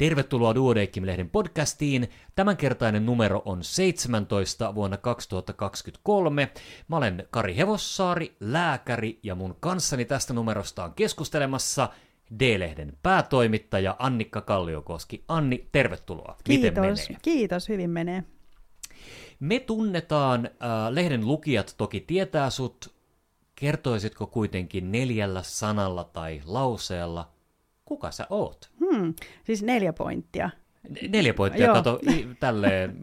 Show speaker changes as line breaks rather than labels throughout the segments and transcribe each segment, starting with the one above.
Tervetuloa Duodeckim-lehden podcastiin. Tämänkertainen numero on 17 vuonna 2023. Mä olen Kari Hevossaari, lääkäri, ja mun kanssani tästä numerosta on keskustelemassa D-lehden päätoimittaja Annikka Kalliokoski. Anni, tervetuloa.
Kiitos,
Miten menee?
kiitos, hyvin menee.
Me tunnetaan, äh, lehden lukijat toki tietää sut. Kertoisitko kuitenkin neljällä sanalla tai lauseella, kuka sä oot?
Hmm, siis neljä pointtia.
Neljä pointtia,
Joo.
kato tälleen,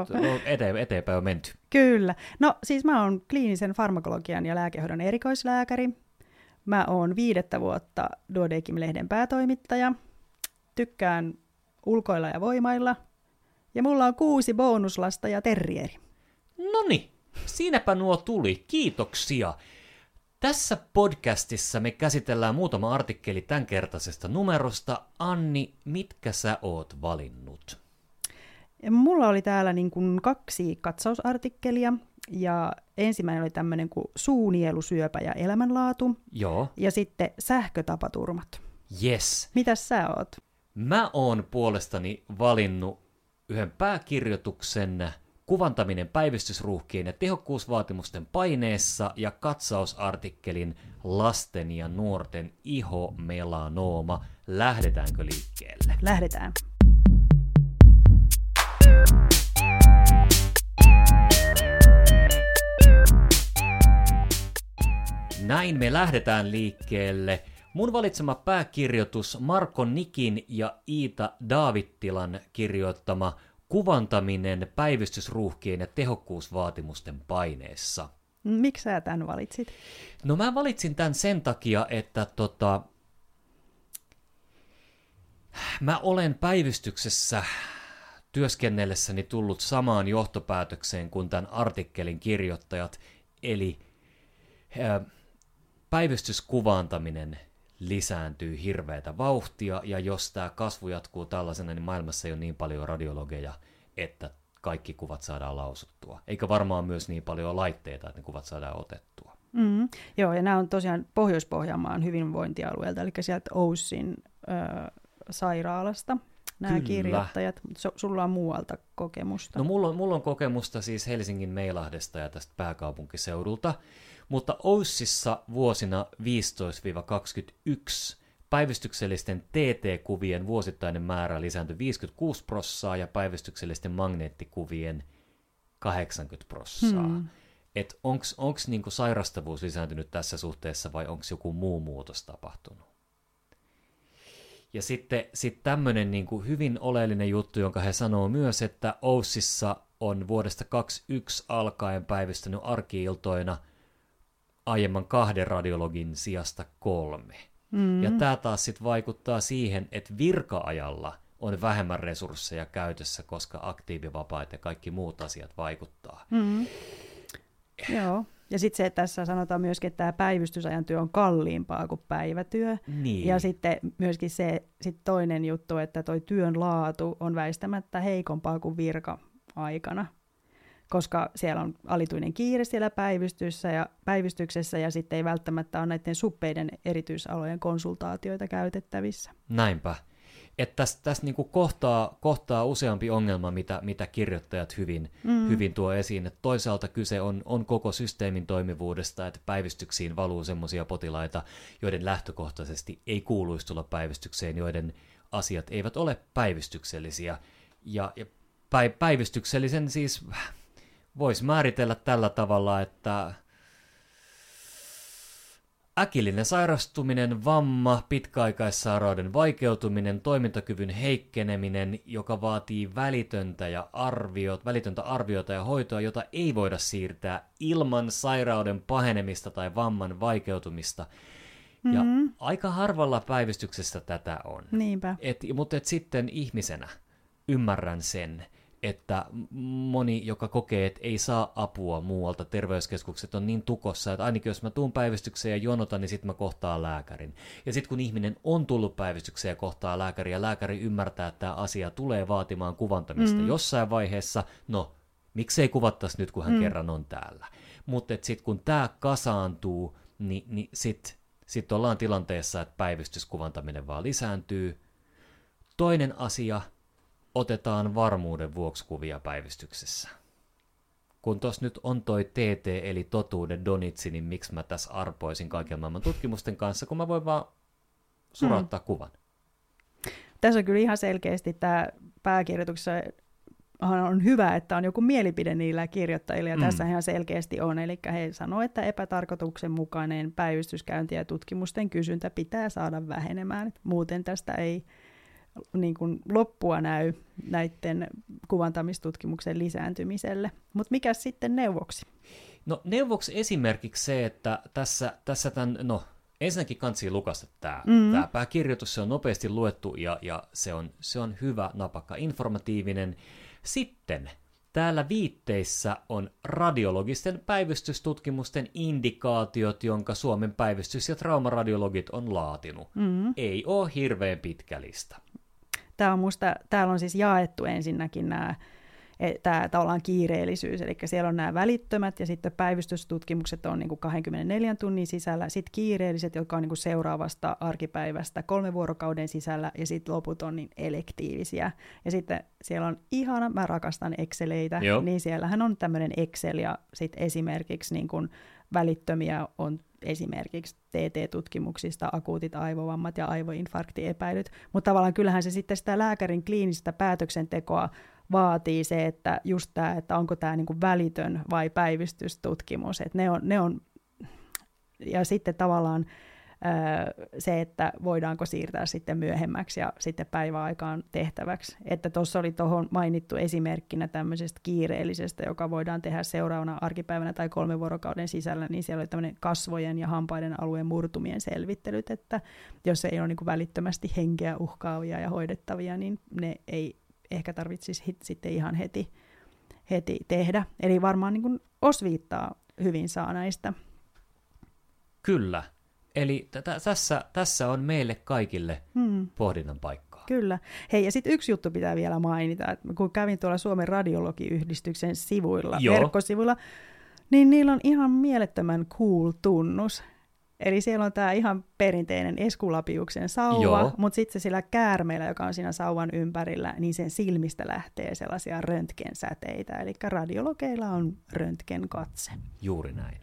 ete- eteenpäin on menty.
Kyllä. No siis mä oon kliinisen farmakologian ja lääkehoidon erikoislääkäri. Mä oon viidettä vuotta Duodeckim-lehden päätoimittaja. Tykkään ulkoilla ja voimailla. Ja mulla on kuusi bonuslasta ja terrieri.
Noni, siinäpä nuo tuli. Kiitoksia. Tässä podcastissa me käsitellään muutama artikkeli tämänkertaisesta numerosta. Anni, mitkä sä oot valinnut?
Mulla oli täällä niin kuin kaksi katsausartikkelia. Ja ensimmäinen oli tämmöinen kuin suunielusyöpä ja elämänlaatu.
Joo,
Ja sitten sähkötapaturmat.
yes.
Mitäs sä oot?
Mä oon puolestani valinnut yhden pääkirjoituksen kuvantaminen päivystysruuhkien ja tehokkuusvaatimusten paineessa ja katsausartikkelin lasten ja nuorten ihomelanooma. Lähdetäänkö liikkeelle?
Lähdetään.
Näin me lähdetään liikkeelle. Mun valitsema pääkirjoitus Marko Nikin ja Iita Daavittilan kirjoittama Kuvantaminen päivystysruuhkien ja tehokkuusvaatimusten paineessa.
Miksi sä tämän valitsit?
No mä valitsin tämän sen takia, että tota, mä olen päivystyksessä työskennellessäni tullut samaan johtopäätökseen kuin tämän artikkelin kirjoittajat, eli ää, päivystyskuvantaminen lisääntyy hirveätä vauhtia, ja jos tämä kasvu jatkuu tällaisena, niin maailmassa ei ole niin paljon radiologeja, että kaikki kuvat saadaan lausuttua. Eikä varmaan myös niin paljon laitteita, että ne kuvat saadaan otettua.
Mm. Joo, ja nämä on tosiaan Pohjois-Pohjanmaan hyvinvointialueelta, eli sieltä Oussin ö, sairaalasta nämä
Kyllä.
kirjoittajat. Su- sulla on muualta kokemusta.
No mulla on, mulla on kokemusta siis Helsingin Meilahdesta ja tästä pääkaupunkiseudulta, mutta Oussissa vuosina 15-21 päivystyksellisten TT-kuvien vuosittainen määrä lisääntyi 56 prossaa ja päivystyksellisten magneettikuvien 80 prossaa.
Hmm.
Et onks, onks niinku sairastavuus lisääntynyt tässä suhteessa vai onko joku muu muutos tapahtunut? Ja sitten sit tämmöinen niinku hyvin oleellinen juttu, jonka he sanoo myös, että Oussissa on vuodesta 2021 alkaen päivystänyt arkiiltoina aiemman kahden radiologin sijasta kolme.
Mm.
Ja tämä taas sitten vaikuttaa siihen, että virka-ajalla on vähemmän resursseja käytössä, koska aktiivivapaat ja kaikki muut asiat vaikuttaa.
Mm. Joo. Ja sitten se, että tässä sanotaan myöskin, että tämä päivystysajan työ on kalliimpaa kuin päivätyö.
Niin.
Ja sitten myöskin se sit toinen juttu, että toi työn laatu on väistämättä heikompaa kuin virka-aikana, koska siellä on alituinen kiire siellä päivystyssä ja päivystyksessä ja sitten ei välttämättä ole näiden suppeiden erityisalojen konsultaatioita käytettävissä.
Näinpä. Että tässä täs niinku kohtaa, kohtaa useampi ongelma, mitä, mitä kirjoittajat hyvin, mm. hyvin tuo esiin. Et toisaalta kyse on, on koko systeemin toimivuudesta, että päivystyksiin valuu sellaisia potilaita, joiden lähtökohtaisesti ei kuuluisi tulla päivystykseen, joiden asiat eivät ole päivystyksellisiä. Ja, ja päi, päivystyksellisen siis voisi määritellä tällä tavalla, että Äkillinen sairastuminen, vamma, pitkäaikaissairauden vaikeutuminen, toimintakyvyn heikkeneminen, joka vaatii välitöntä, ja arviot, välitöntä arviota ja hoitoa, jota ei voida siirtää ilman sairauden pahenemista tai vamman vaikeutumista. Ja
Mhm.
aika harvalla päivystyksessä tätä on.
Niinpä.
Et, mutta et sitten ihmisenä ymmärrän sen, että moni, joka kokee, että ei saa apua muualta, terveyskeskukset on niin tukossa, että ainakin jos mä tuun päivystykseen ja jonotan, niin sitten mä kohtaan lääkärin. Ja sitten kun ihminen on tullut päivystykseen ja kohtaa lääkärin, ja lääkäri ymmärtää, että tämä asia tulee vaatimaan kuvantamista mm. jossain vaiheessa, no miksei kuvattaisi nyt, kun hän mm. kerran on täällä. Mutta sitten kun tämä kasaantuu, niin, niin sitten sit ollaan tilanteessa, että päivystyskuvantaminen vaan lisääntyy, Toinen asia, otetaan varmuuden vuoksi kuvia päivystyksessä. Kun tos nyt on toi TT eli totuuden donitsi, niin miksi mä tässä arpoisin kaiken maailman tutkimusten kanssa, kun mä voin vaan surauttaa hmm. kuvan.
Tässä on kyllä ihan selkeästi tämä pääkirjoituksessa on hyvä, että on joku mielipide niillä kirjoittajilla, ja mm. tässä ihan selkeästi on. Eli he sanoivat, että epätarkoituksenmukainen päivystyskäynti ja tutkimusten kysyntä pitää saada vähenemään. Muuten tästä ei niin kuin loppua näy näiden kuvantamistutkimuksen lisääntymiselle. Mutta mikä sitten neuvoksi?
No neuvoksi esimerkiksi se, että tässä, tässä tämän, no ensinnäkin kansi lukasta tämä, mm. tämä pääkirjoitus, se on nopeasti luettu ja, ja se, on, se on hyvä, napakka, informatiivinen. Sitten täällä viitteissä on radiologisten päivystystutkimusten indikaatiot, jonka Suomen päivystys- ja traumaradiologit on laatinut. Mm. Ei ole hirveän pitkä lista.
Tämä on musta, täällä on siis jaettu ensinnäkin nämä E, tämä tavallaan kiireellisyys, eli siellä on nämä välittömät ja sitten päivystystutkimukset on niin kuin 24 tunnin sisällä, sitten kiireelliset, jotka on niin kuin seuraavasta arkipäivästä kolme vuorokauden sisällä ja sitten loput on niin elektiivisiä. Ja sitten siellä on ihana, mä rakastan Exceleitä, Joo. niin siellähän on tämmöinen Excel ja sitten esimerkiksi niin kuin välittömiä on esimerkiksi TT-tutkimuksista akuutit aivovammat ja aivoinfarktiepäilyt, mutta tavallaan kyllähän se sitten sitä lääkärin kliinistä päätöksentekoa vaatii se, että just tämä, että onko tämä niin välitön vai päivystystutkimus, että ne on, ne on ja sitten tavallaan se, että voidaanko siirtää sitten myöhemmäksi ja sitten päiväaikaan tehtäväksi. Että tuossa oli tuohon mainittu esimerkkinä tämmöisestä kiireellisestä, joka voidaan tehdä seuraavana arkipäivänä tai kolmen vuorokauden sisällä, niin siellä oli tämmöinen kasvojen ja hampaiden alueen murtumien selvittelyt, että jos ei ole niin kuin välittömästi henkeä uhkaavia ja hoidettavia, niin ne ei ehkä tarvitsisi sitten ihan heti, heti tehdä. Eli varmaan niin kuin osviittaa hyvin saa näistä.
Kyllä. Eli t- tässä, tässä on meille kaikille hmm. pohdinnan paikkaa.
Kyllä. Hei, ja sitten yksi juttu pitää vielä mainita, että kun kävin tuolla Suomen radiologiyhdistyksen sivuilla, Joo. verkkosivuilla, niin niillä on ihan mielettömän cool tunnus. Eli siellä on tämä ihan perinteinen Eskulapiuksen sauva, mutta sitten sillä käärmeellä, joka on siinä sauvan ympärillä, niin sen silmistä lähtee sellaisia röntgensäteitä. Eli radiologeilla on röntgenkatse.
Juuri näin.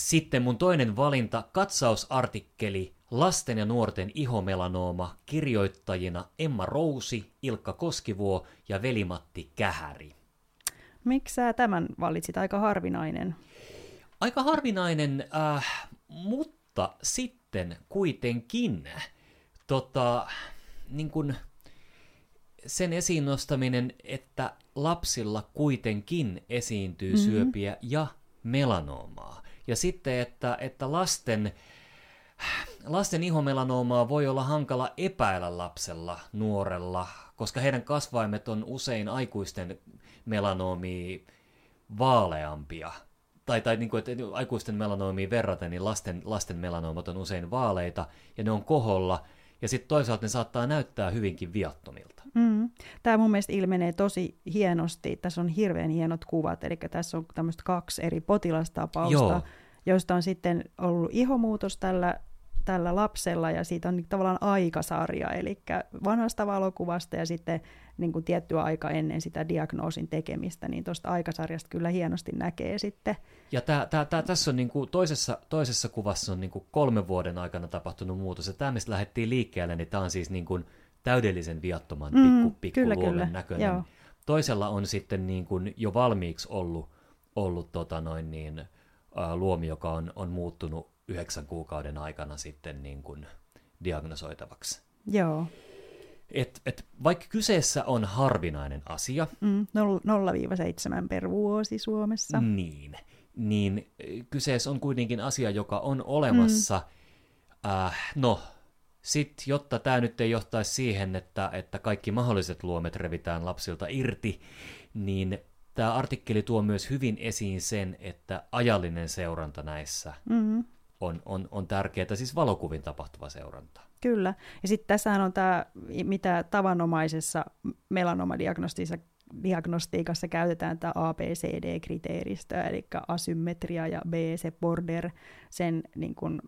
Sitten mun toinen valinta, katsausartikkeli Lasten ja nuorten ihomelanooma kirjoittajina Emma Rousi, Ilkka Koskivuo ja Velimatti Kähäri.
Miksi sä tämän valitsit? Aika harvinainen.
Aika harvinainen, äh, mutta sitten kuitenkin tota, niin kun sen esiin nostaminen, että lapsilla kuitenkin esiintyy mm-hmm. syöpiä ja melanoomaa. Ja sitten, että, että lasten Lasten ihomelanoomaa voi olla hankala epäillä lapsella, nuorella, koska heidän kasvaimet on usein aikuisten melanoomia vaaleampia. Tai, tai niin kuin, että aikuisten melanoomiin verraten, niin lasten, lasten melanoomat on usein vaaleita ja ne on koholla. Ja sitten toisaalta ne saattaa näyttää hyvinkin viattomilta.
Mm. Tämä mun mielestä ilmenee tosi hienosti. Tässä on hirveän hienot kuvat, eli tässä on tämmöistä kaksi eri potilastapausta, Joo. Joista on sitten ollut ihomuutos tällä tällä lapsella ja siitä on tavallaan aikasarja, eli vanhasta valokuvasta ja sitten niin kuin tiettyä aika ennen sitä diagnoosin tekemistä, niin tuosta aikasarjasta kyllä hienosti näkee sitten.
Ja tää, tää, tää, tässä on niin kuin toisessa, toisessa kuvassa on niin kuin kolmen vuoden aikana tapahtunut muutos, ja tämä, mistä lähdettiin liikkeelle, niin tämä on siis niin kuin täydellisen viattoman pikku, mm, pikku kyllä, kyllä. näköinen. Joo. Toisella on sitten niin kuin jo valmiiksi ollut, ollut tota noin niin, luomi, joka on, on muuttunut yhdeksän kuukauden aikana sitten niin kuin diagnosoitavaksi.
Joo.
Et, et vaikka kyseessä on harvinainen asia.
Mm, 0-7 per vuosi Suomessa.
Niin, niin kyseessä on kuitenkin asia, joka on olemassa. Mm. Äh, no, sitten jotta tämä nyt ei johtaisi siihen, että, että kaikki mahdolliset luomet revitään lapsilta irti, niin tämä artikkeli tuo myös hyvin esiin sen, että ajallinen seuranta näissä mm-hmm on, on, on tärkeää, siis valokuvin tapahtuva seuranta.
Kyllä. Ja sitten tässähän on tämä, mitä tavanomaisessa melanomadiagnostiikassa diagnostiikassa käytetään tätä ABCD-kriteeristöä, eli asymmetria ja B, se border, sen niin kuin,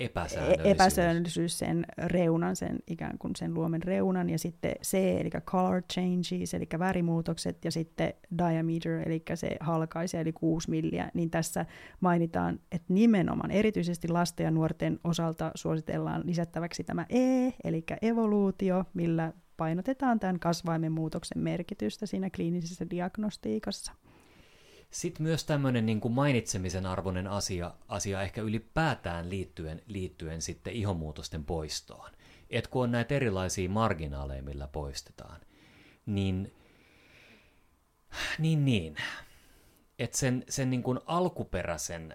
epäsäännöllisyys.
epäsäännöllisyys, sen reunan, sen ikään kuin sen luomen reunan, ja sitten C, eli color changes, eli värimuutokset, ja sitten diameter, eli se halkaisee, eli 6 milliä, niin tässä mainitaan, että nimenomaan erityisesti lasten ja nuorten osalta suositellaan lisättäväksi tämä E, eli evoluutio, millä painotetaan tämän kasvaimen muutoksen merkitystä siinä kliinisessä diagnostiikassa.
Sitten myös tämmöinen niin kuin mainitsemisen arvoinen asia, asia ehkä ylipäätään liittyen, liittyen sitten ihomuutosten poistoon. Et kun on näitä erilaisia marginaaleja, millä poistetaan, niin, niin, niin että sen, sen niin kuin alkuperäisen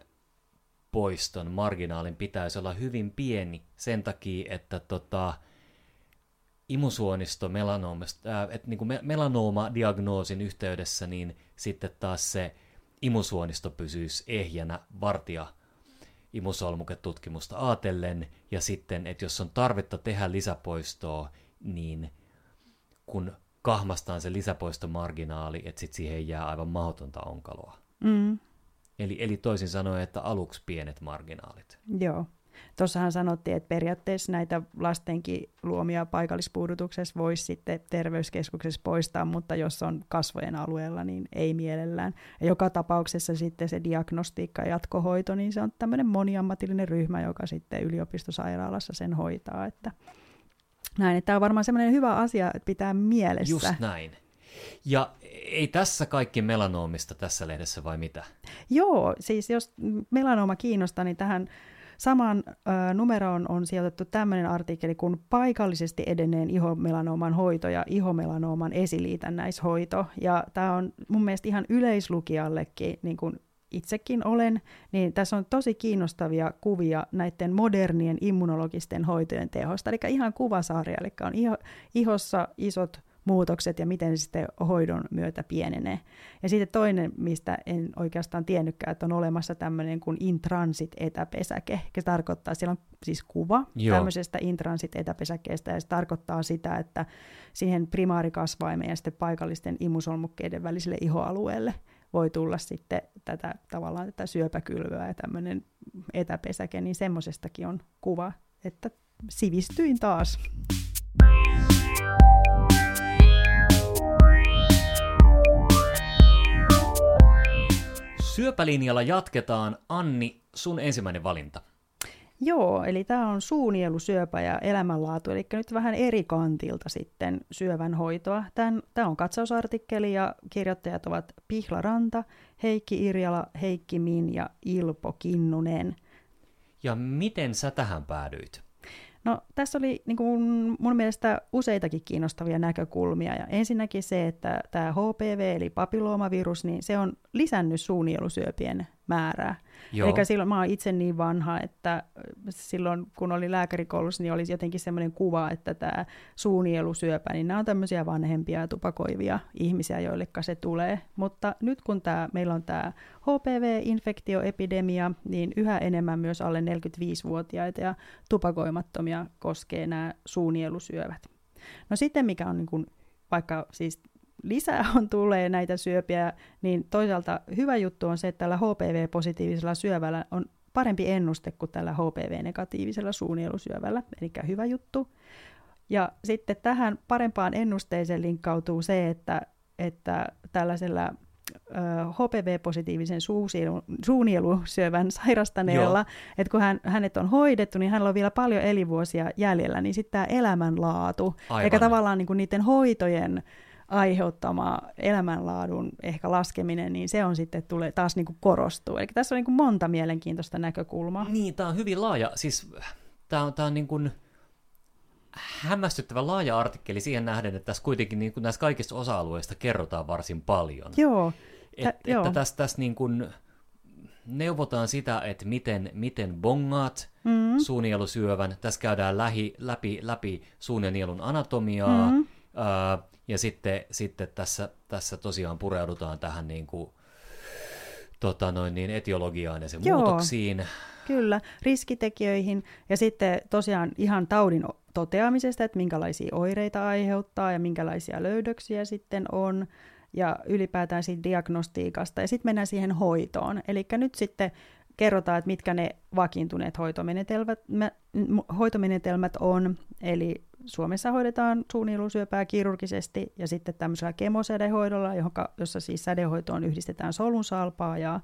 poiston marginaalin pitäisi olla hyvin pieni sen takia, että tota, imusuonisto melanoomasta, äh, että niin kuin melanooma-diagnoosin yhteydessä, niin sitten taas se imusuonisto pysyisi ehjänä vartija imusolmuketutkimusta ajatellen, ja sitten, että jos on tarvetta tehdä lisäpoistoa, niin kun kahmastaan se lisäpoistomarginaali, että sitten siihen jää aivan mahdotonta onkaloa.
Mm.
Eli, eli toisin sanoen, että aluksi pienet marginaalit.
Joo. Tuossahan sanottiin, että periaatteessa näitä lastenkin luomia paikallispuudutuksessa voisi sitten terveyskeskuksessa poistaa, mutta jos on kasvojen alueella, niin ei mielellään. Ja joka tapauksessa sitten se diagnostiikka ja jatkohoito, niin se on tämmöinen moniammatillinen ryhmä, joka sitten yliopistosairaalassa sen hoitaa. Että näin, että tämä on varmaan semmoinen hyvä asia, että pitää mielessä.
Just näin. Ja ei tässä kaikki melanoomista tässä lehdessä vai mitä?
Joo, siis jos melanooma kiinnostaa, niin tähän Samaan ö, numeroon on sijoitettu tämmöinen artikkeli kuin paikallisesti edenneen ihomelanooman hoito ja ihomelanooman esiliitännäishoito. Ja tämä on mun mielestä ihan yleislukijallekin, niin kuin itsekin olen, niin tässä on tosi kiinnostavia kuvia näiden modernien immunologisten hoitojen tehosta. Eli ihan kuvasarja, eli on iho, ihossa isot muutokset ja miten se sitten hoidon myötä pienenee. Ja sitten toinen, mistä en oikeastaan tiennytkään, että on olemassa tämmöinen kuin intransit etäpesäke. Se tarkoittaa, siellä on siis kuva Joo. tämmöisestä intransit etäpesäkkeestä ja se tarkoittaa sitä, että siihen primaarikasvaimeen ja sitten paikallisten imusolmukkeiden väliselle ihoalueelle voi tulla sitten tätä tavallaan tätä syöpäkylvyä ja tämmöinen etäpesäke, niin semmoisestakin on kuva, että sivistyin taas.
Syöpälinjalla jatketaan. Anni, sun ensimmäinen valinta.
Joo, eli tämä on suunielusyöpä ja elämänlaatu, eli nyt vähän eri kantilta sitten syövän hoitoa. Tämä on katsausartikkeli ja kirjoittajat ovat Pihla Ranta, Heikki Irjala, Heikki Min ja Ilpo Kinnunen.
Ja miten sä tähän päädyit?
No tässä oli niin kuin mun mielestä useitakin kiinnostavia näkökulmia. Ja ensinnäkin se, että tämä HPV eli papilloomavirus, niin se on lisännyt suunielusyöpien määrää. Eikä silloin, mä oon itse niin vanha, että silloin kun oli lääkärikoulussa, niin olisi jotenkin semmoinen kuva, että tämä suunielusyöpä, niin nämä on tämmöisiä vanhempia tupakoivia ihmisiä, joille se tulee. Mutta nyt kun tää, meillä on tämä HPV-infektioepidemia, niin yhä enemmän myös alle 45-vuotiaita ja tupakoimattomia koskee nämä suunielusyövät. No sitten mikä on niin kuin, vaikka siis lisää on tulee näitä syöpiä, niin toisaalta hyvä juttu on se, että tällä HPV-positiivisella syövällä on parempi ennuste kuin tällä HPV-negatiivisella suunielusyövällä, eli hyvä juttu. Ja sitten tähän parempaan ennusteeseen linkkautuu se, että, että tällaisella HPV-positiivisen suunielusyövän sairastaneella, että kun hän, hänet on hoidettu, niin hänellä on vielä paljon elinvuosia jäljellä, niin sitten tämä elämänlaatu, Aivan. eikä tavallaan niin kuin niiden hoitojen aiheuttama elämänlaadun ehkä laskeminen, niin se on sitten tulee taas niin kuin korostuu. Eli tässä on niin kuin monta mielenkiintoista näkökulmaa.
Niin, tämä on hyvin laaja. Siis tämä on, tämä on niin kuin hämmästyttävä laaja artikkeli siihen nähden, että tässä kuitenkin niin kuin näistä kaikista osa-alueista kerrotaan varsin paljon.
Joo.
Et, Tä, että joo. tässä, tässä niin kuin neuvotaan sitä, että miten, miten bongaat mm-hmm. suunielusyövän. Tässä käydään lähi, läpi, läpi suunielun anatomiaa. Mm-hmm. Äh, ja sitten, sitten tässä, tässä tosiaan pureudutaan tähän niin kuin, tota noin, niin etiologiaan ja sen Joo, muutoksiin.
Kyllä, riskitekijöihin ja sitten tosiaan ihan taudin toteamisesta, että minkälaisia oireita aiheuttaa ja minkälaisia löydöksiä sitten on. ja ylipäätään siitä diagnostiikasta, ja sitten mennään siihen hoitoon. Eli nyt sitten kerrotaan, että mitkä ne vakiintuneet hoitomenetelmät, hoitomenetelmät on, eli Suomessa hoidetaan suunielusyöpää kirurgisesti ja sitten tämmöisellä kemosädehoidolla, johonka, jossa siis sädehoitoon yhdistetään solunsalpaa ja Ähm,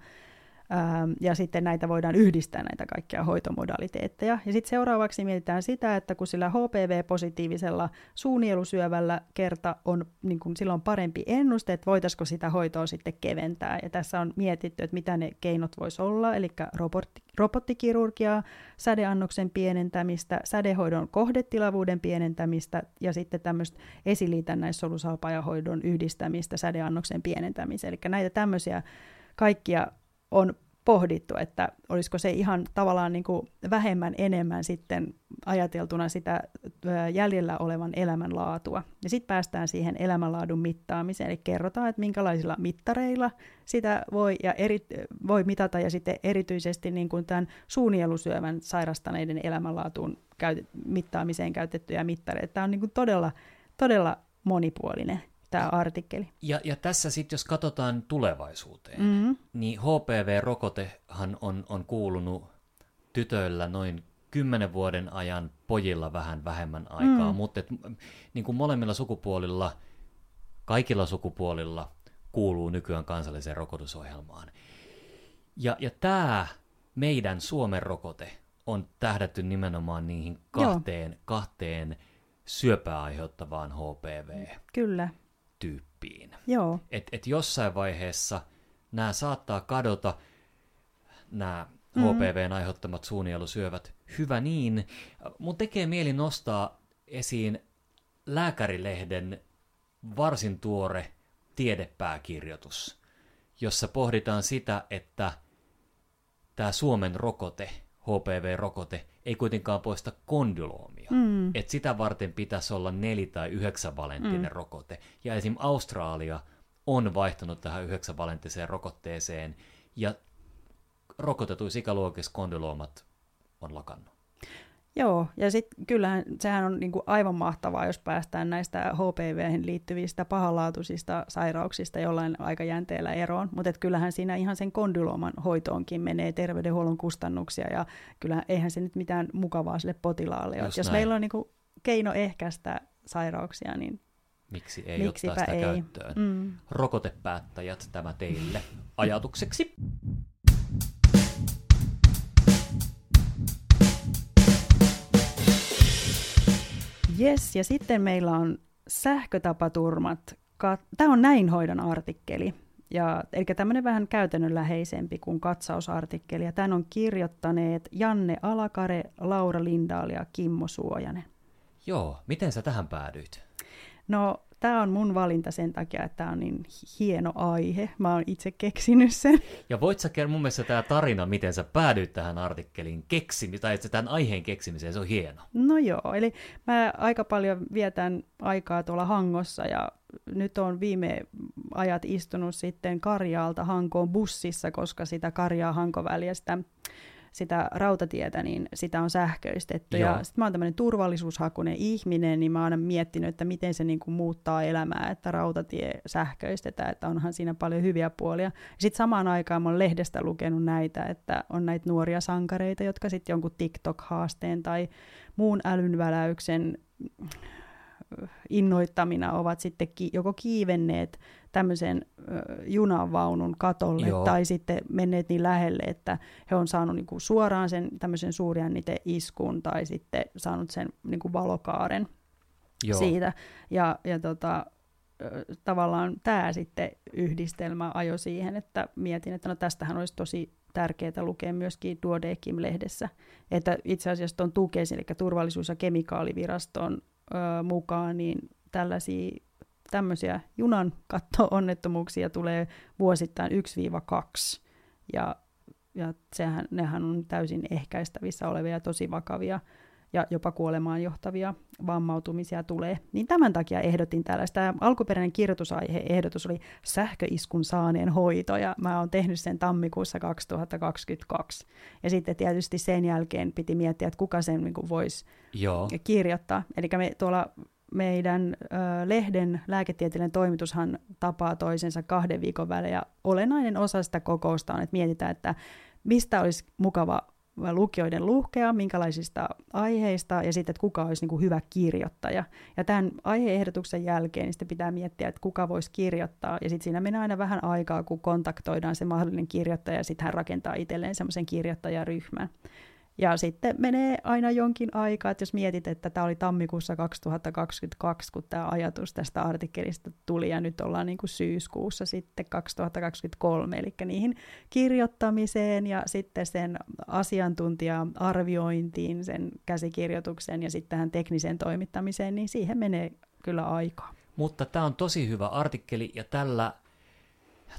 ja sitten näitä voidaan yhdistää näitä kaikkia hoitomodaliteetteja. Ja sitten seuraavaksi mietitään sitä, että kun sillä HPV-positiivisella suunielusyövällä kerta on, niin kun sillä on parempi ennuste, että voitaisiko sitä hoitoa sitten keventää. Ja tässä on mietitty, että mitä ne keinot voisi olla, eli robotti, robottikirurgiaa, sädeannoksen pienentämistä, sädehoidon kohdetilavuuden pienentämistä ja sitten tämmöistä esiliitännäissolusalpaajahoidon yhdistämistä sädeannoksen pienentämiseen. Eli näitä tämmöisiä kaikkia on pohdittu, että olisiko se ihan tavallaan niin kuin vähemmän enemmän sitten ajateltuna sitä jäljellä olevan elämänlaatua. Ja sitten päästään siihen elämänlaadun mittaamiseen, eli kerrotaan, että minkälaisilla mittareilla sitä voi, ja eri, voi mitata, ja sitten erityisesti niin kuin tämän suunielusyövän sairastaneiden elämänlaatuun käyt, mittaamiseen käytettyjä mittareita. Tämä on niin kuin todella, todella monipuolinen tämä artikkeli.
Ja, ja tässä sitten, jos katsotaan tulevaisuuteen, mm-hmm. niin HPV-rokotehan on, on kuulunut tytöillä noin kymmenen vuoden ajan, pojilla vähän vähemmän aikaa, mm. mutta et, niin kuin molemmilla sukupuolilla, kaikilla sukupuolilla kuuluu nykyään kansalliseen rokotusohjelmaan. Ja, ja tämä meidän Suomen rokote on tähdätty nimenomaan niihin kahteen, kahteen syöpää aiheuttavaan HPV.
Kyllä
tyyppiin.
Joo.
Et, et jossain vaiheessa nämä saattaa kadota, nämä mm. HPVn aiheuttamat suunielusyövät. Hyvä niin. Mun tekee mieli nostaa esiin lääkärilehden varsin tuore tiedepääkirjoitus, jossa pohditaan sitä, että tämä Suomen rokote, HPV-rokote, ei kuitenkaan poista kondyloomia. Mm. Et sitä varten pitäisi olla neli- tai yhdeksänvalenttinen mm. rokote. Ja esim. Australia on vaihtanut tähän yhdeksänvalenttiseen rokotteeseen, ja rokotetuissa ikäluokissa kondyloomat on lakannut.
Joo, ja sitten kyllähän sehän on niinku aivan mahtavaa, jos päästään näistä HPV liittyvistä pahanlaatuisista sairauksista jollain aikajänteellä eroon, mutta kyllähän siinä ihan sen kondylooman hoitoonkin menee terveydenhuollon kustannuksia, ja kyllä eihän se nyt mitään mukavaa sille potilaalle ole. Jos näin. meillä on niinku keino ehkäistä sairauksia, niin
Miksi ei Miksipä ottaa sitä ei. käyttöön? Mm. Rokotepäättäjät, tämä teille ajatukseksi.
Yes, ja sitten meillä on sähkötapaturmat. Tämä on näin hoidon artikkeli. Ja, eli tämmöinen vähän käytännönläheisempi kuin katsausartikkeli. Ja tämän on kirjoittaneet Janne Alakare, Laura Lindaal ja Kimmo Suojanen.
Joo, miten sä tähän päädyit?
No tämä on mun valinta sen takia, että tämä on niin hieno aihe. Mä oon itse keksinyt sen.
Ja voit sä mun mielestä tämä tarina, miten sä päädyit tähän artikkeliin keksimiseen, tai että tämän aiheen keksimiseen, se on hieno.
No joo, eli mä aika paljon vietän aikaa tuolla Hangossa ja nyt on viime ajat istunut sitten Karjaalta Hankoon bussissa, koska sitä Karjaa Hankoväliä, sitä sitä rautatietä, niin sitä on sähköistetty. Joo. Ja sitten mä oon tämmöinen turvallisuushakunen ihminen, niin mä oon aina miettinyt, että miten se niin kuin muuttaa elämää, että rautatie sähköistetään, että onhan siinä paljon hyviä puolia. Sitten samaan aikaan mä oon lehdestä lukenut näitä, että on näitä nuoria sankareita, jotka sitten jonkun TikTok-haasteen tai muun älynväläyksen innoittamina ovat sitten ki- joko kiivenneet tämmöisen junavaunun katolle Joo. tai sitten menneet niin lähelle, että he on saanut niin kuin suoraan sen tämmöisen suurjännite iskun tai sitten saanut sen niin kuin valokaaren Joo. siitä. Ja, ja tota, tavallaan tämä sitten yhdistelmä ajo siihen, että mietin, että no tästähän olisi tosi tärkeää lukea myöskin Duodekim-lehdessä, että itse asiassa tuon tukes, eli turvallisuus- ja kemikaaliviraston ö, mukaan, niin tällaisia tämmöisiä junan katto-onnettomuuksia tulee vuosittain 1-2. Ja, ja sehän, nehän on täysin ehkäistävissä olevia tosi vakavia ja jopa kuolemaan johtavia vammautumisia tulee. Niin tämän takia ehdotin tällaista. Tämä alkuperäinen kirjoitusaihe-ehdotus oli sähköiskun saaneen hoito, ja mä oon tehnyt sen tammikuussa 2022. Ja sitten tietysti sen jälkeen piti miettiä, että kuka sen niin voisi kirjoittaa. Eli me tuolla meidän ö, lehden lääketieteellinen toimitushan tapaa toisensa kahden viikon välein, ja olennainen osa sitä kokousta on, että mietitään, että mistä olisi mukava lukijoiden luhkea, minkälaisista aiheista ja sitten, että kuka olisi niin kuin hyvä kirjoittaja. Ja tämän aiheehdotuksen jälkeen niin sitten pitää miettiä, että kuka voisi kirjoittaa. Ja sitten siinä menee aina vähän aikaa, kun kontaktoidaan se mahdollinen kirjoittaja ja sitten hän rakentaa itselleen semmoisen kirjoittajaryhmän. Ja sitten menee aina jonkin aikaa, että jos mietit, että tämä oli tammikuussa 2022, kun tämä ajatus tästä artikkelista tuli, ja nyt ollaan niin kuin syyskuussa sitten 2023, eli niihin kirjoittamiseen ja sitten sen asiantuntija-arviointiin, sen käsikirjoituksen ja sitten tähän tekniseen toimittamiseen, niin siihen menee kyllä aikaa.
Mutta tämä on tosi hyvä artikkeli, ja tällä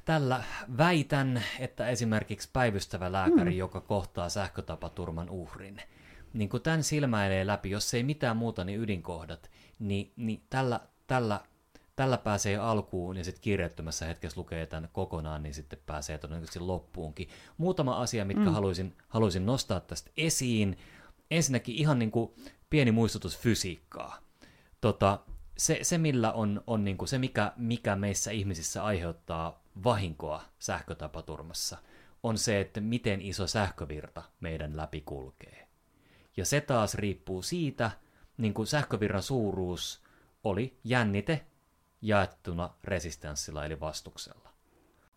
Tällä väitän, että esimerkiksi päivystävä lääkäri, mm. joka kohtaa sähkötapaturman uhrin, niin kun tämän silmäilee läpi, jos ei mitään muuta, niin ydinkohdat, niin, niin tällä, tällä, tällä pääsee alkuun ja sitten kirjattomassa hetkessä lukee tämän kokonaan, niin sitten pääsee todennäköisesti loppuunkin. Muutama asia, mitkä mm. haluaisin, haluaisin nostaa tästä esiin. Ensinnäkin ihan niin kuin pieni muistutus fysiikkaa. Tota, se, se, millä on, on niin kuin se, mikä, mikä meissä ihmisissä aiheuttaa vahinkoa sähkötapaturmassa, on se, että miten iso sähkövirta meidän läpi kulkee. Ja se taas riippuu siitä, niin kuin sähkövirran suuruus oli jännite jaettuna resistanssilla eli vastuksella.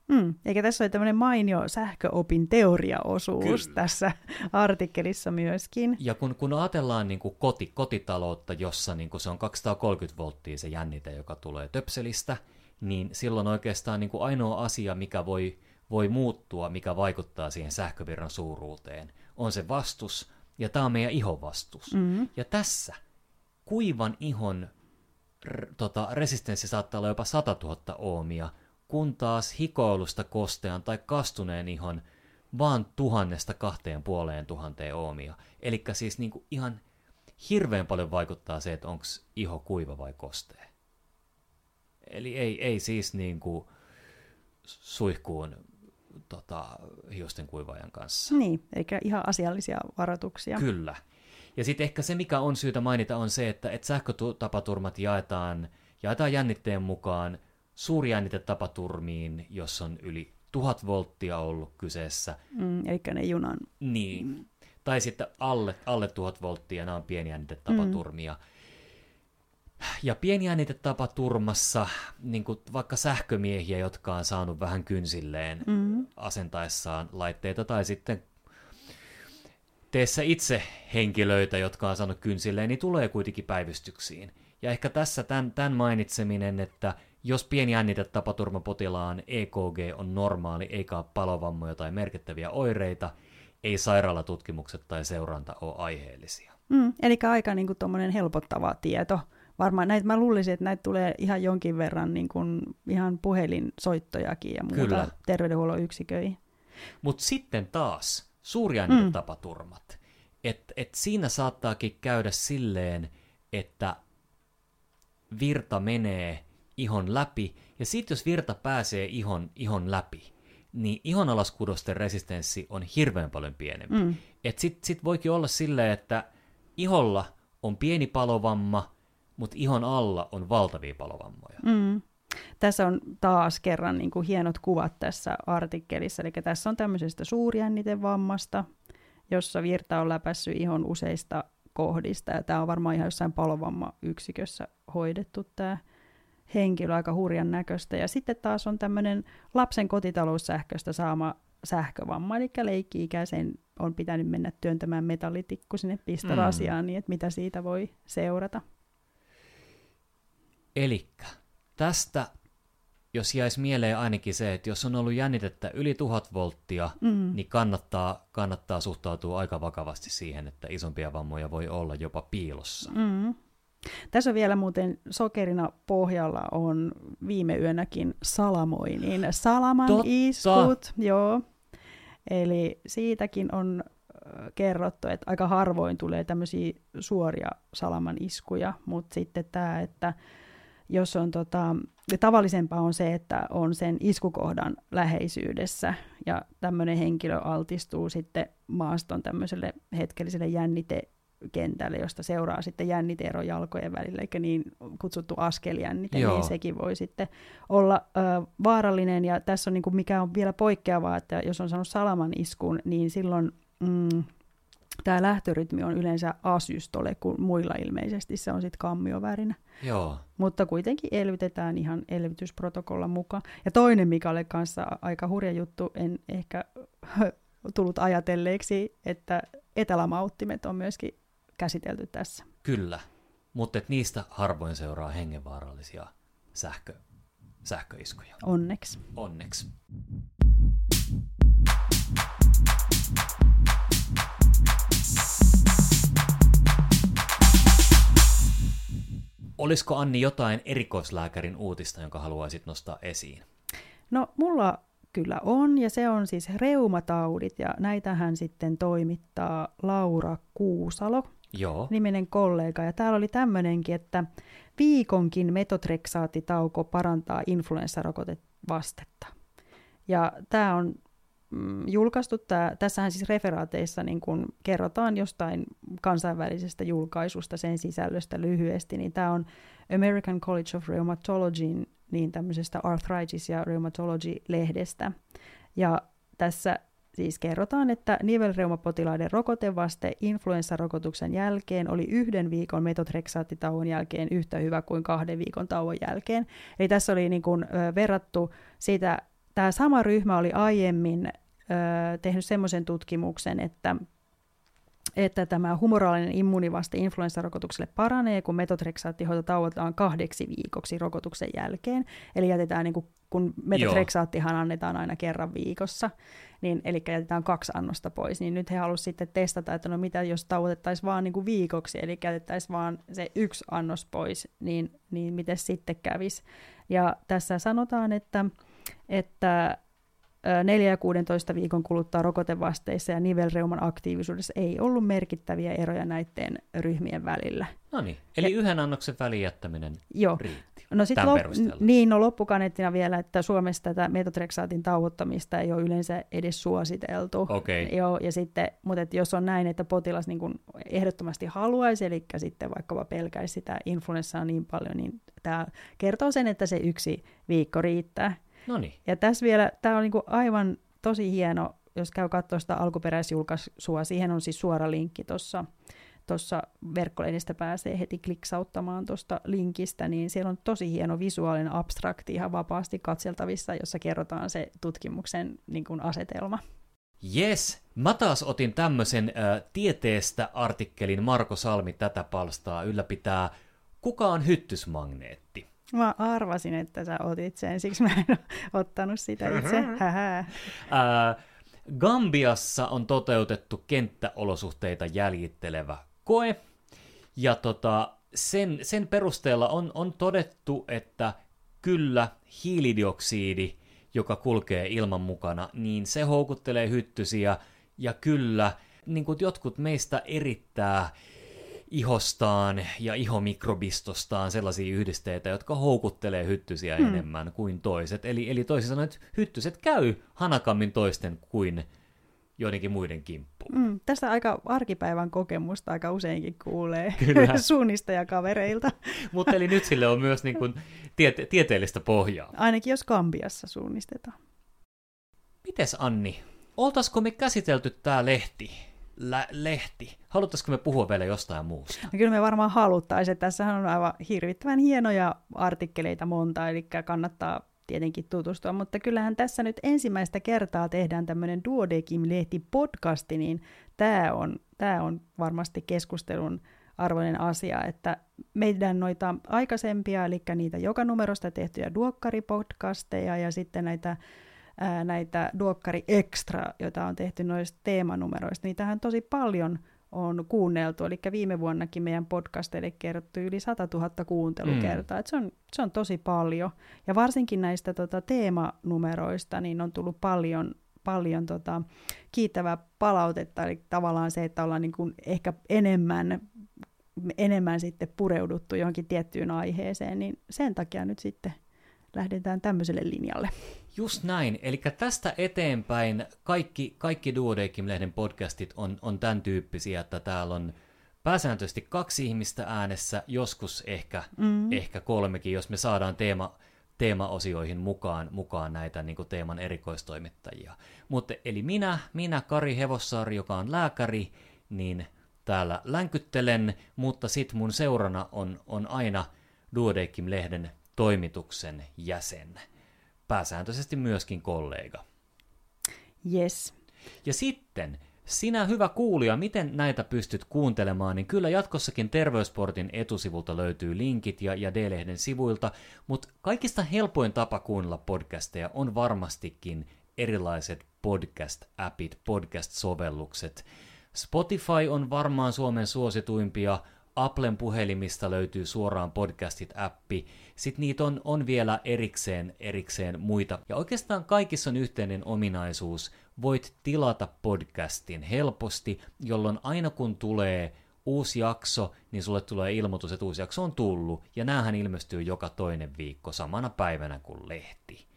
Mm, eikä tässä ole tämmöinen mainio sähköopin teoriaosuus Kyllä. tässä artikkelissa myöskin.
Ja kun, kun ajatellaan niin kuin koti, kotitaloutta, jossa niin kuin se on 230 volttia se jännite, joka tulee töpselistä, niin silloin oikeastaan niin kuin ainoa asia, mikä voi, voi muuttua, mikä vaikuttaa siihen sähkövirran suuruuteen, on se vastus, ja tämä on meidän ihon vastus. Mm-hmm. Ja tässä kuivan ihon r, tota, resistenssi saattaa olla jopa 100 000 oomia, kun taas hikoilusta kostean tai kastuneen ihon vaan tuhannesta kahteen puoleen tuhanteen oomia. Eli siis niin kuin ihan hirveän paljon vaikuttaa se, että onko iho kuiva vai kostea. Eli ei, ei siis niin kuin suihkuun tota, hiusten kuivaajan kanssa.
Niin, eikä ihan asiallisia varoituksia.
Kyllä. Ja sitten ehkä se, mikä on syytä mainita, on se, että, että sähkötapaturmat jaetaan, jaetaan jännitteen mukaan suurjännitetapatuurmiin, jos on yli tuhat volttia ollut kyseessä.
Mm, eli ne junan.
Niin. Mm. Tai sitten alle, alle tuhat volttia, nämä on pienjännitetapatuurmia. Mm. Ja pienjännitetapatuurmassa niin kuin vaikka sähkömiehiä, jotka on saanut vähän kynsilleen mm. asentaessaan laitteita, tai sitten teessä itse henkilöitä, jotka on saanut kynsilleen, niin tulee kuitenkin päivystyksiin. Ja ehkä tässä tämän, tämän mainitseminen, että jos pieni jännitetapaturmapotilaan EKG on normaali eikä ole palovammoja tai merkittäviä oireita, ei sairaalatutkimukset tai seuranta ole aiheellisia.
Mm, eli aika niin kuin, helpottava tieto. Varmaan näitä mä luulisin, että näitä tulee ihan jonkin verran niin kuin, ihan puhelinsoittojakin ja muuta Kyllä. terveydenhuollon yksiköihin.
Mutta sitten taas suurjännitetapaturmat. Mm. Et, et siinä saattaakin käydä silleen, että virta menee ihon läpi, ja sitten jos virta pääsee ihon, ihon läpi, niin ihonalaskudosteen resistenssi on hirveän paljon pienempi. Mm. Et sit, sit voikin olla silleen, että iholla on pieni palovamma, mutta ihon alla on valtavia palovammoja.
Mm. Tässä on taas kerran niin kuin hienot kuvat tässä artikkelissa, eli tässä on tämmöisestä suurjännitevammasta, jossa virta on läpässyt ihon useista kohdista, ja tämä on varmaan ihan jossain palovamma-yksikössä hoidettu tämä henkilö aika hurjan näköistä. Ja sitten taas on tämmöinen lapsen kotitaloussähköstä saama sähkövamma, eli leikki-ikäisen on pitänyt mennä työntämään metallitikku sinne pistorasiaan, mm. niin että mitä siitä voi seurata.
Eli tästä, jos jäisi mieleen ainakin se, että jos on ollut jännitettä yli tuhat volttia, mm. niin kannattaa, kannattaa suhtautua aika vakavasti siihen, että isompia vammoja voi olla jopa piilossa.
Mm. Tässä on vielä muuten sokerina pohjalla on viime yönäkin salamoinin salaman Totta. iskut. Joo. Eli siitäkin on kerrottu, että aika harvoin tulee tämmöisiä suoria salaman iskuja, mutta sitten tämä, että jos on tota, tavallisempaa on se, että on sen iskukohdan läheisyydessä ja tämmöinen henkilö altistuu sitten maaston tämmöiselle hetkelliselle jännite kentälle, josta seuraa sitten jänniteero jalkojen välillä, eli niin kutsuttu askeljännite, Joo. niin sekin voi sitten olla ö, vaarallinen. Ja tässä on niin kuin, mikä on vielä poikkeavaa, että jos on saanut salaman iskun, niin silloin mm, tämä lähtörytmi on yleensä asystole, kun muilla ilmeisesti se on sitten kammiovärinä.
Joo.
Mutta kuitenkin elvytetään ihan elvytysprotokollan mukaan. Ja toinen, mikä oli kanssa aika hurja juttu, en ehkä tullut ajatelleeksi, että etälämauttimet on myöskin käsitelty tässä.
Kyllä, mutta niistä harvoin seuraa hengenvaarallisia sähkö, sähköiskuja.
Onneksi.
Onneksi. Olisiko Anni jotain erikoislääkärin uutista, jonka haluaisit nostaa esiin?
No mulla kyllä on, ja se on siis reumataudit, ja näitähän sitten toimittaa Laura Kuusalo,
Joo.
niminen kollega. Ja täällä oli tämmöinenkin, että viikonkin metotrexaattitauko parantaa influenssarokotevastetta. Ja tämä on mm, julkaistu, tää, tässähän siis referaateissa niin kun kerrotaan jostain kansainvälisestä julkaisusta sen sisällöstä lyhyesti, niin tämä on American College of Rheumatology niin tämmöisestä Arthritis ja Rheumatology-lehdestä. Ja tässä siis kerrotaan, että nivelreumapotilaiden rokotevaste influenssarokotuksen jälkeen oli yhden viikon metotrexaattitauon jälkeen yhtä hyvä kuin kahden viikon tauon jälkeen. Eli tässä oli niin kuin, verrattu siitä, tämä sama ryhmä oli aiemmin ö, tehnyt semmoisen tutkimuksen, että että tämä humoraalinen immunivaste influenssarokotukselle paranee, kun metotrexaattihoito tauotetaan kahdeksi viikoksi rokotuksen jälkeen. Eli jätetään, niin kuin, kun metotrexaattihan annetaan aina kerran viikossa, niin, eli jätetään kaksi annosta pois, niin nyt he halusivat sitten testata, että no mitä jos tauotettaisiin vaan niin kuin viikoksi, eli jätettäisiin vaan se yksi annos pois, niin, niin miten sitten kävisi. Ja tässä sanotaan, että, että 4 ja 16 viikon kuluttua rokotevasteissa ja nivelreuman aktiivisuudessa ei ollut merkittäviä eroja näiden ryhmien välillä.
No niin, eli ja, yhden annoksen välin jättäminen
joo.
riitti.
No sit lop- niin, no loppukaneettina vielä, että Suomessa tätä metotrexaatin tauottamista ei ole yleensä edes suositeltu.
Okay.
Joo, ja sitten, mutta et jos on näin, että potilas niin kun ehdottomasti haluaisi, eli sitten vaikkapa pelkäisi sitä influenssaa niin paljon, niin tämä kertoo sen, että se yksi viikko riittää.
Noniin.
Ja tässä vielä, tämä on niinku aivan tosi hieno, jos käy katsoa sitä alkuperäisjulkaisua, siihen on siis suora linkki tuossa tuossa verkkolehdestä pääsee heti kliksauttamaan tuosta linkistä, niin siellä on tosi hieno visuaalinen abstrakti ihan vapaasti katseltavissa, jossa kerrotaan se tutkimuksen niin kuin asetelma.
Yes, mä taas otin tämmöisen äh, tieteestä artikkelin Marko Salmi tätä palstaa ylläpitää Kuka on hyttysmagneetti?
Mä arvasin, että sä otit sen, siksi mä en ottanut sitä itse. Hähä.
Gambiassa on toteutettu kenttäolosuhteita jäljittelevä koe, ja tota, sen, sen perusteella on, on todettu, että kyllä hiilidioksidi, joka kulkee ilman mukana, niin se houkuttelee hyttysiä, ja kyllä niin kuin jotkut meistä erittää ihostaan ja ihomikrobistostaan sellaisia yhdisteitä, jotka houkuttelee hyttysiä hmm. enemmän kuin toiset. Eli, eli toisin sanoen, että hyttyset käy hanakammin toisten kuin joidenkin muiden kimppuun.
Mm, tästä aika arkipäivän kokemusta aika useinkin kuulee suunnista ja kavereilta.
Mutta eli nyt sille on myös niin kuin tiete- tieteellistä pohjaa.
Ainakin jos Kambiassa suunnistetaan.
Mites Anni, oltaisiko me käsitelty tämä lehti? Lehti. Haluttaisiko me puhua vielä jostain muusta?
No kyllä me varmaan haluttaisiin. Tässähän on aivan hirvittävän hienoja artikkeleita monta, eli kannattaa tietenkin tutustua, mutta kyllähän tässä nyt ensimmäistä kertaa tehdään tämmöinen Duodekim-lehti podcasti, niin tämä on, tämä on varmasti keskustelun arvoinen asia, että meidän noita aikaisempia, eli niitä joka numerosta tehtyjä duokkaripodcasteja ja sitten näitä ää, näitä Duokkari Extra, joita on tehty noista teemanumeroista, niin tähän tosi paljon on kuunneltu, eli viime vuonnakin meidän podcasteille kerrottu yli 100 000 kuuntelukertaa, mm. se, on, se on tosi paljon, ja varsinkin näistä tota, teemanumeroista niin on tullut paljon, paljon tota, kiittävää palautetta, eli tavallaan se, että ollaan niin kuin ehkä enemmän enemmän sitten pureuduttu johonkin tiettyyn aiheeseen, niin sen takia nyt sitten lähdetään tämmöiselle linjalle.
Just näin. Eli tästä eteenpäin kaikki, kaikki Duodeckim-lehden podcastit on, on tämän tyyppisiä, että täällä on pääsääntöisesti kaksi ihmistä äänessä, joskus ehkä,
Mm.
ehkä kolmekin, jos me saadaan teema, teemaosioihin mukaan, mukaan näitä niin teeman erikoistoimittajia. Mutta eli minä, minä Kari Hevossaari, joka on lääkäri, niin täällä länkyttelen, mutta sit mun seurana on, on aina Duodeckim-lehden toimituksen jäsen. Pääsääntöisesti myöskin kollega.
Yes.
Ja sitten, sinä hyvä kuulija, miten näitä pystyt kuuntelemaan, niin kyllä jatkossakin Terveysportin etusivulta löytyy linkit ja, ja D-lehden sivuilta, mutta kaikista helpoin tapa kuunnella podcasteja on varmastikin erilaiset podcast-appit, podcast-sovellukset. Spotify on varmaan Suomen suosituimpia, Applen puhelimista löytyy suoraan podcastit-appi, sitten niitä on, on vielä erikseen, erikseen muita. Ja oikeastaan kaikissa on yhteinen ominaisuus, voit tilata podcastin helposti, jolloin aina kun tulee uusi jakso, niin sulle tulee ilmoitus, että uusi jakso on tullut, ja näähän ilmestyy joka toinen viikko samana päivänä kuin lehti.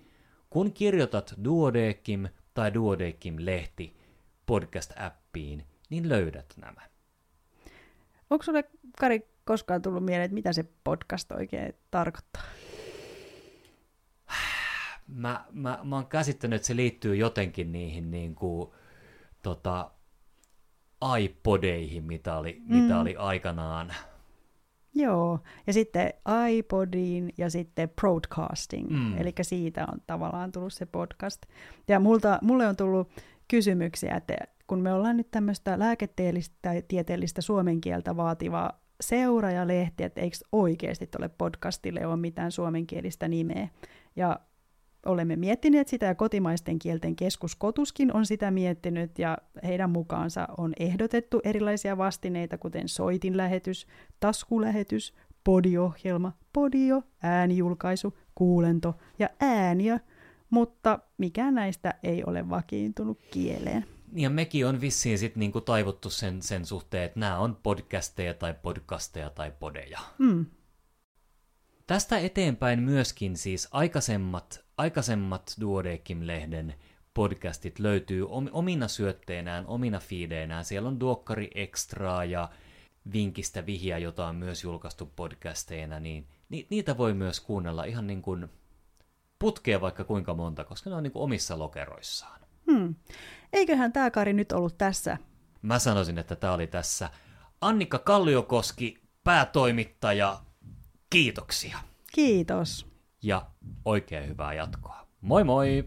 Kun kirjoitat Duodekim tai Duodekim-lehti podcast-appiin, niin löydät nämä.
Onko sulle, Kari, koskaan tullut mieleen, että mitä se podcast oikein tarkoittaa?
Mä, mä, mä oon käsittänyt, että se liittyy jotenkin niihin niin kuin, tota, iPodeihin, mitä oli, mm. mitä oli aikanaan.
Joo, ja sitten iPodiin ja sitten broadcasting,
Mm.
eli siitä on tavallaan tullut se podcast. Ja multa, mulle on tullut kysymyksiä, että kun me ollaan nyt tämmöistä lääketieteellistä suomen kieltä vaativaa seura ja lehti, että eikö oikeasti tuolle podcastille ole mitään suomenkielistä nimeä. Ja olemme miettineet sitä ja kotimaisten kielten keskus Kotuskin on sitä miettinyt ja heidän mukaansa on ehdotettu erilaisia vastineita, kuten soitinlähetys, taskulähetys, podiohjelma, podio, äänijulkaisu, kuulento ja ääniö, mutta mikään näistä ei ole vakiintunut kieleen.
Ja mekin on vissiin sitten niinku taivuttu sen, sen suhteen, että nämä on podcasteja tai podcasteja tai podeja.
Mm.
Tästä eteenpäin myöskin siis aikaisemmat, aikaisemmat Duodekim-lehden podcastit löytyy om- omina syötteinään, omina fiideinään. Siellä on Duokkari Extraa ja Vinkistä vihja, jota on myös julkaistu podcasteina, niin ni- niitä voi myös kuunnella ihan niin kuin putkea vaikka kuinka monta, koska ne on niin kuin omissa lokeroissaan.
Hmm. Eiköhän tämä Kari nyt ollut tässä.
Mä sanoisin, että tämä oli tässä. Annika Kalliokoski, päätoimittaja, kiitoksia.
Kiitos.
Ja oikein hyvää jatkoa. Moi moi!